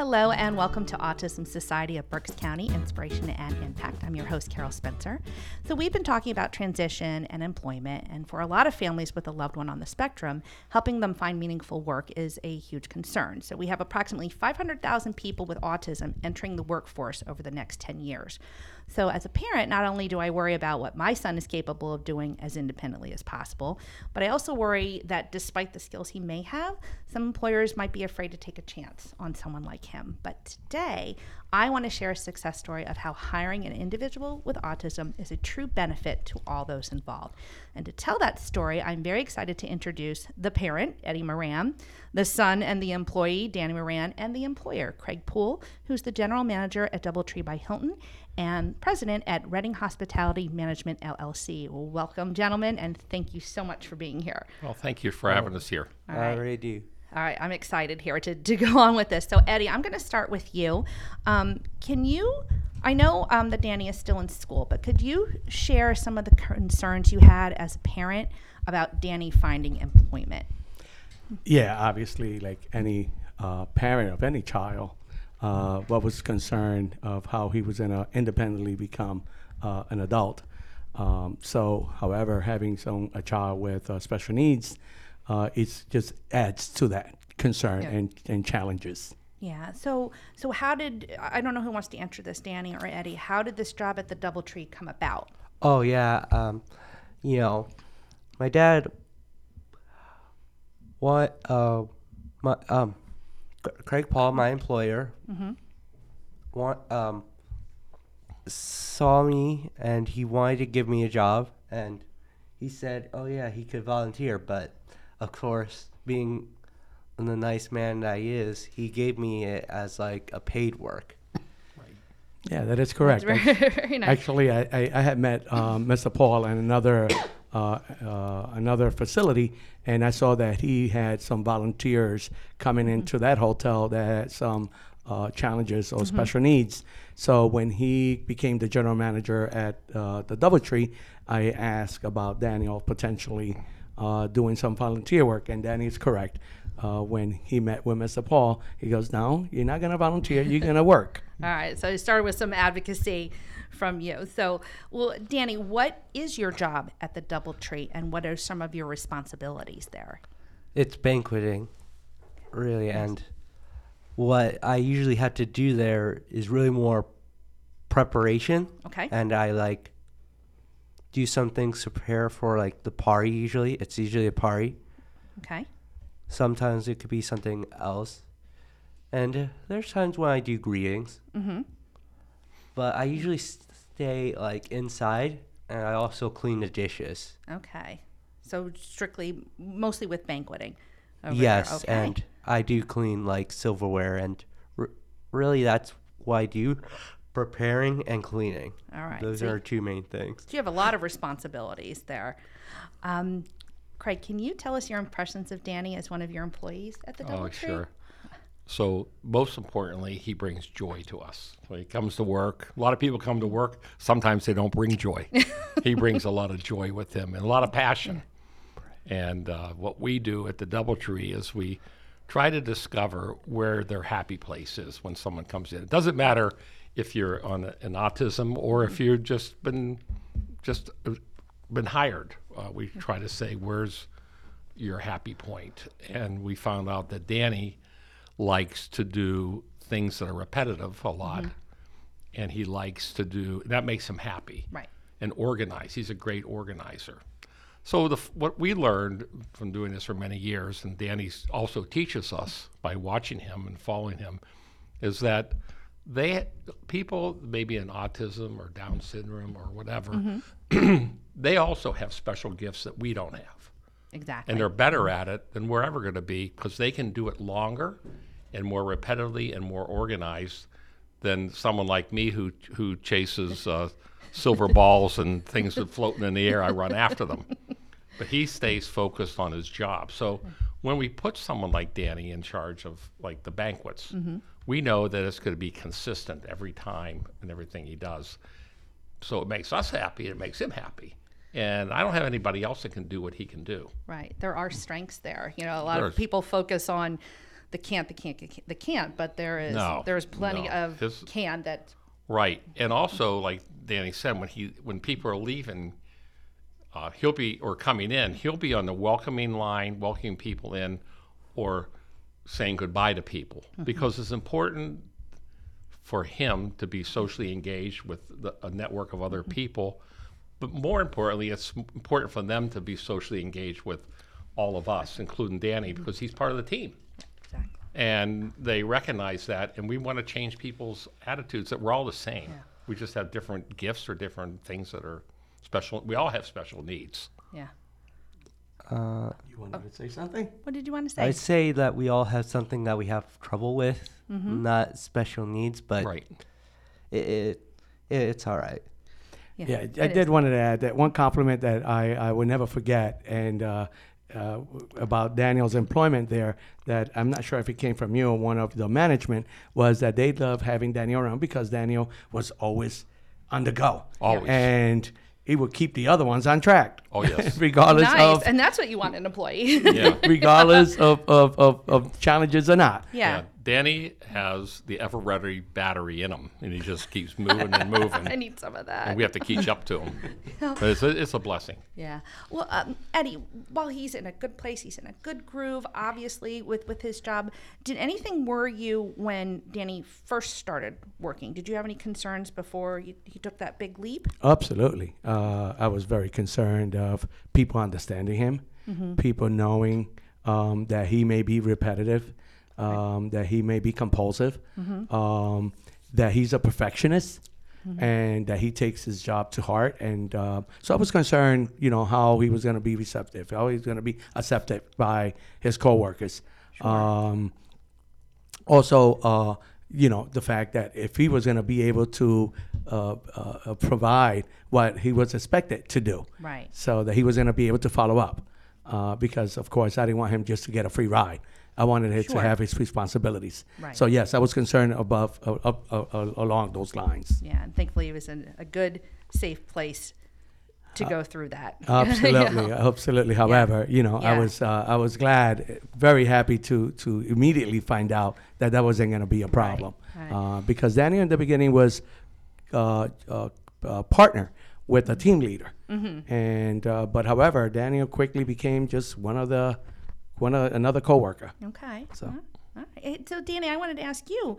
Hello, and welcome to Autism Society of Berks County Inspiration and Impact. I'm your host, Carol Spencer. So, we've been talking about transition and employment, and for a lot of families with a loved one on the spectrum, helping them find meaningful work is a huge concern. So, we have approximately 500,000 people with autism entering the workforce over the next 10 years. So, as a parent, not only do I worry about what my son is capable of doing as independently as possible, but I also worry that despite the skills he may have, some employers might be afraid to take a chance on someone like him. But today, I want to share a success story of how hiring an individual with autism is a true benefit to all those involved. And to tell that story, I'm very excited to introduce the parent, Eddie Moran, the son and the employee, Danny Moran, and the employer, Craig Poole, who's the general manager at Doubletree by Hilton and president at Reading Hospitality Management LLC. Well, welcome, gentlemen, and thank you so much for being here. Well, thank you for having us here. All I right. already do. All right, I'm excited here to, to go on with this. So, Eddie, I'm going to start with you. Um, can you, I know um, that Danny is still in school, but could you share some of the concerns you had as a parent about Danny finding employment? Yeah, obviously, like any uh, parent of any child, uh, what was concerned of how he was going to independently become uh, an adult. Um, so, however, having some a child with uh, special needs, uh, it just adds to that concern Yeah. and, and challenges. Yeah. So, so how did I don't know who wants to answer this, Danny or Eddie? How did this job at the DoubleTree come about? Oh yeah, um, you know, my dad. What? Uh, my um, C- Craig Poole, my employer, want um, saw me and he wanted to give me a job and he said, "Oh yeah, he could volunteer," but of course, being the nice man that he is, he gave me it as like a paid work. Yeah, that is correct. Very, very nice. Actually, I, I, I had met um, Mr. Poole and another another facility, and I saw that he had some volunteers coming into that hotel that had some uh, challenges or special needs. So when he became the general manager at uh, the DoubleTree, I asked about Daniel potentially uh, doing some volunteer work, and Danny is correct. Uh, when he met with Mr. Poole, he goes, "No, you're not going to volunteer. You're going to work." All right. So it started with some advocacy from you. So, well, Danny, what is your job at the Double DoubleTree, and what are some of your responsibilities there? It's banqueting, really, and what I usually have to do there is really more preparation, Okay. and I like do some things to prepare for like the party. Usually, it's usually a party. Okay. Sometimes it could be something else, and uh, there's times when I do greetings. Mm-hmm. But I usually stay like inside, and I also clean the dishes. Okay. So strictly, mostly with banqueting. Yes, Okay. and I do clean like silverware, and r- really that's why I do: preparing and cleaning. All right. Those So are our two main things. you have a lot of responsibilities there. Um, Craig, can you tell us your impressions of Danny as one of your employees at the DoubleTree? Oh, sure. So, most importantly, he brings joy to us. When he comes to work, a lot of people come to work. Sometimes they don't bring joy. he brings a lot of joy with him and a lot of passion. And uh, what we do at the DoubleTree is we try to discover where their happy place is when someone comes in. It doesn't matter if you're on a- an autism or if you've just been just been hired. Uh, we try to say where's your happy point? and we found out that Danny likes to do things that are repetitive a lot, and he likes to do that makes him happy Right. and organize. He's a great organizer. So the what we learned from doing this for many years, and Danny also teaches us by watching him and following him, is that they people maybe in autism or Down syndrome or whatever, they also have special gifts that we don't have Exactly. and they're better at it than we're ever going to be because they can do it longer and more repetitively and more organized than someone like me who who chases uh, silver balls and things that floating in the air. I run after them, but he stays focused on his job. So when we put someone like Danny in charge of like the banquets, mm-hmm. we know that it's going to be consistent every time and everything he does. So it makes us happy. It makes him happy. And I don't have anybody else that can do what he can do. Right. There are strengths there. You know, a lot There of people focus on the can't, the can't, the can't, but there is No, there's plenty no. of His- can that Right, and also like Danny said, when he when people are leaving, uh, he'll be or coming in, he'll be on the welcoming line, welcoming people in, or saying goodbye to people. Mm-hmm. Because it's important for him to be socially engaged with the, a network of other mm-hmm. people. But more importantly, it's important for them to be socially engaged with all of us, including Danny, mm-hmm. because he's part of the team. Exactly. and they recognize that and we want to change people's attitudes that we're all the same. We just have different gifts or different things that are special we all have special needs Yeah. You wanted to say something? What did you want to say? I'd say that we all have something that we have trouble with, not special needs, but right it, it, it's all right. Yeah, yeah I it did want to add that one compliment that I, I will never forget, and uh, uh, about Daniel's employment there, that I'm not sure if it came from you or one of the management, was that they loved having Daniel around because Daniel was always on the go. Always. And he would keep the other ones on track. Oh, yes. regardless Nice, of and that's what you want an employee. yeah regardless of, of, of, of challenges or not. yeah. Danny has the ever ready battery in him and he just keeps moving and moving. I need some of that. and we have to catch up to him but it's a, it's a blessing Yeah. Well, um, Eddie, while he's in a good place, he's in a good groove, obviously, with, with his job. Did anything worry you when Danny first started working? Did you have any concerns before you, he took that big leap? Absolutely. Uh, I was very concerned of people understanding him, people knowing um, that he may be repetitive, um, that he may be compulsive, um, that he's a perfectionist, and that he takes his job to heart. And uh, so I was concerned, you know, how he was going to be receptive, how he's going to be accepted by his coworkers. Um, also, uh, you know, the fact that if he was going to be able to uh, uh, uh, provide what he was expected to do, Right. so that he was going to be able to follow up. Uh, because, of course, I didn't want him just to get a free ride. I wanted him Sure. to have his responsibilities. Right. So, yes, I was concerned above, uh, up, uh, uh, along those lines. Yeah. And thankfully, it was in a good, safe place to go through that. You Absolutely, know? absolutely. However, you know, I Yeah. was uh, I was glad, very happy to to immediately find out that that wasn't going to be a problem, right. Uh, because Danny in the beginning was uh, uh, uh, partner with a team leader, Mm-hmm. and uh, but however, Daniel quickly became just one of the one of another coworker. Okay. So- All right. All right. So, Danny, I wanted to ask you,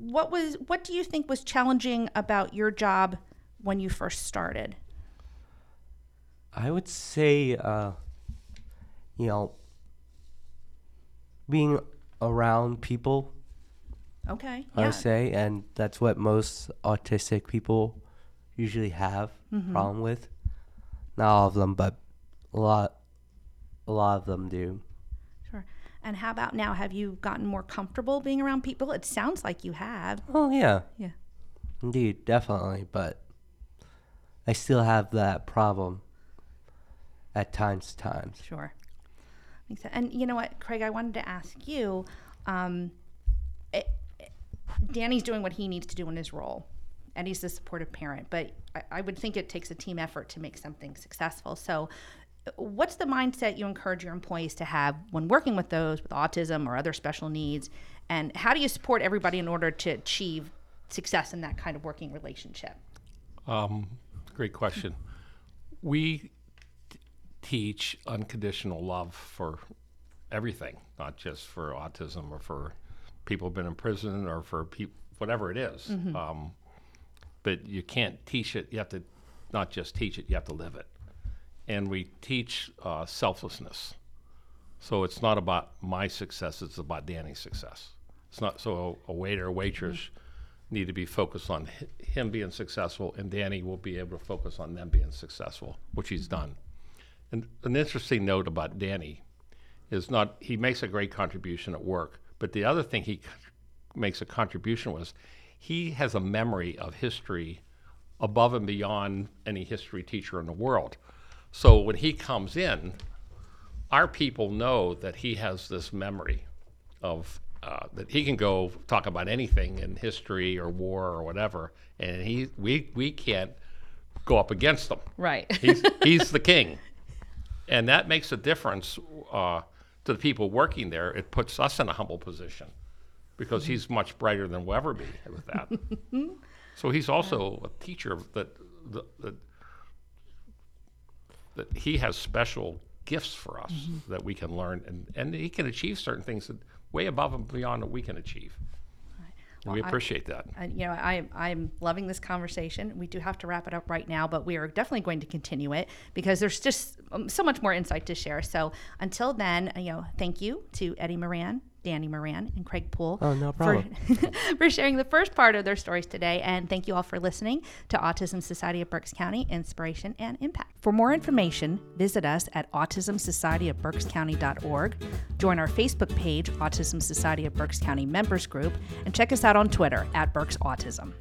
what was what do you think was challenging about your job when you first started? I would say, uh, you know, being around people, Okay. I Yeah. would say, and that's what most autistic people usually have Mm-hmm. problem with. Not all of them, but a lot, a lot of them do. And how about now? Have you gotten more comfortable being around people? It sounds like you have. Oh yeah, Yeah. indeed, definitely, but I still have that problem at times. Times. Sure. And you know what, Craig? I wanted to ask you. Um, it, Danny's doing what he needs to do in his role, and he's the supportive parent. But I, I would think it takes a team effort to make something successful. So, what's the mindset you encourage your employees to have when working with those with autism or other special needs? And how do you support everybody in order to achieve success in that kind of working relationship? Um, great question. We t- teach unconditional love for everything, not just for autism or for people who've been in prison or for people, whatever it is. Um, but you can't teach it. You have to not just teach it, you have to live it. And we teach uh, selflessness. So it's not about my success, it's about Danny's success. It's not so a waiter or waitress need to be focused on hi- him being successful, and Danny will be able to focus on them being successful, which he's done. And an interesting note about Danny is not he makes a great contribution at work, but the other thing he makes a contribution was he has a memory of history above and beyond any history teacher in the world. So when he comes in, our people know that he has this memory of uh, that he can go talk about anything in history or war or whatever, and he we we can't go up against him. Right. He's he's the king, and that makes a difference uh, to the people working there, it puts us in a humble position because he's much brighter than we'll ever be with that. so he's also a teacher that, that, that, that he has special gifts for us that we can learn and, and he can achieve certain things that way above and beyond what we can achieve. And we Well, I- appreciate that. And you know, I I'm loving this conversation. We do have to wrap it up right now, but we are definitely going to continue it because there's just um, so much more insight to share. So until then, you know, thank you to Eddie Moran, Danny Moran, and Craig Poole Oh, no for, for sharing the first part of their stories today. And thank you all for listening to Autism Society of Berks County Inspiration and Impact. For more information, visit us at autismsocietyofberkscounty.org, join our Facebook page, Autism Society of Berks County Members Group, and check us out on Twitter at Berks Autism.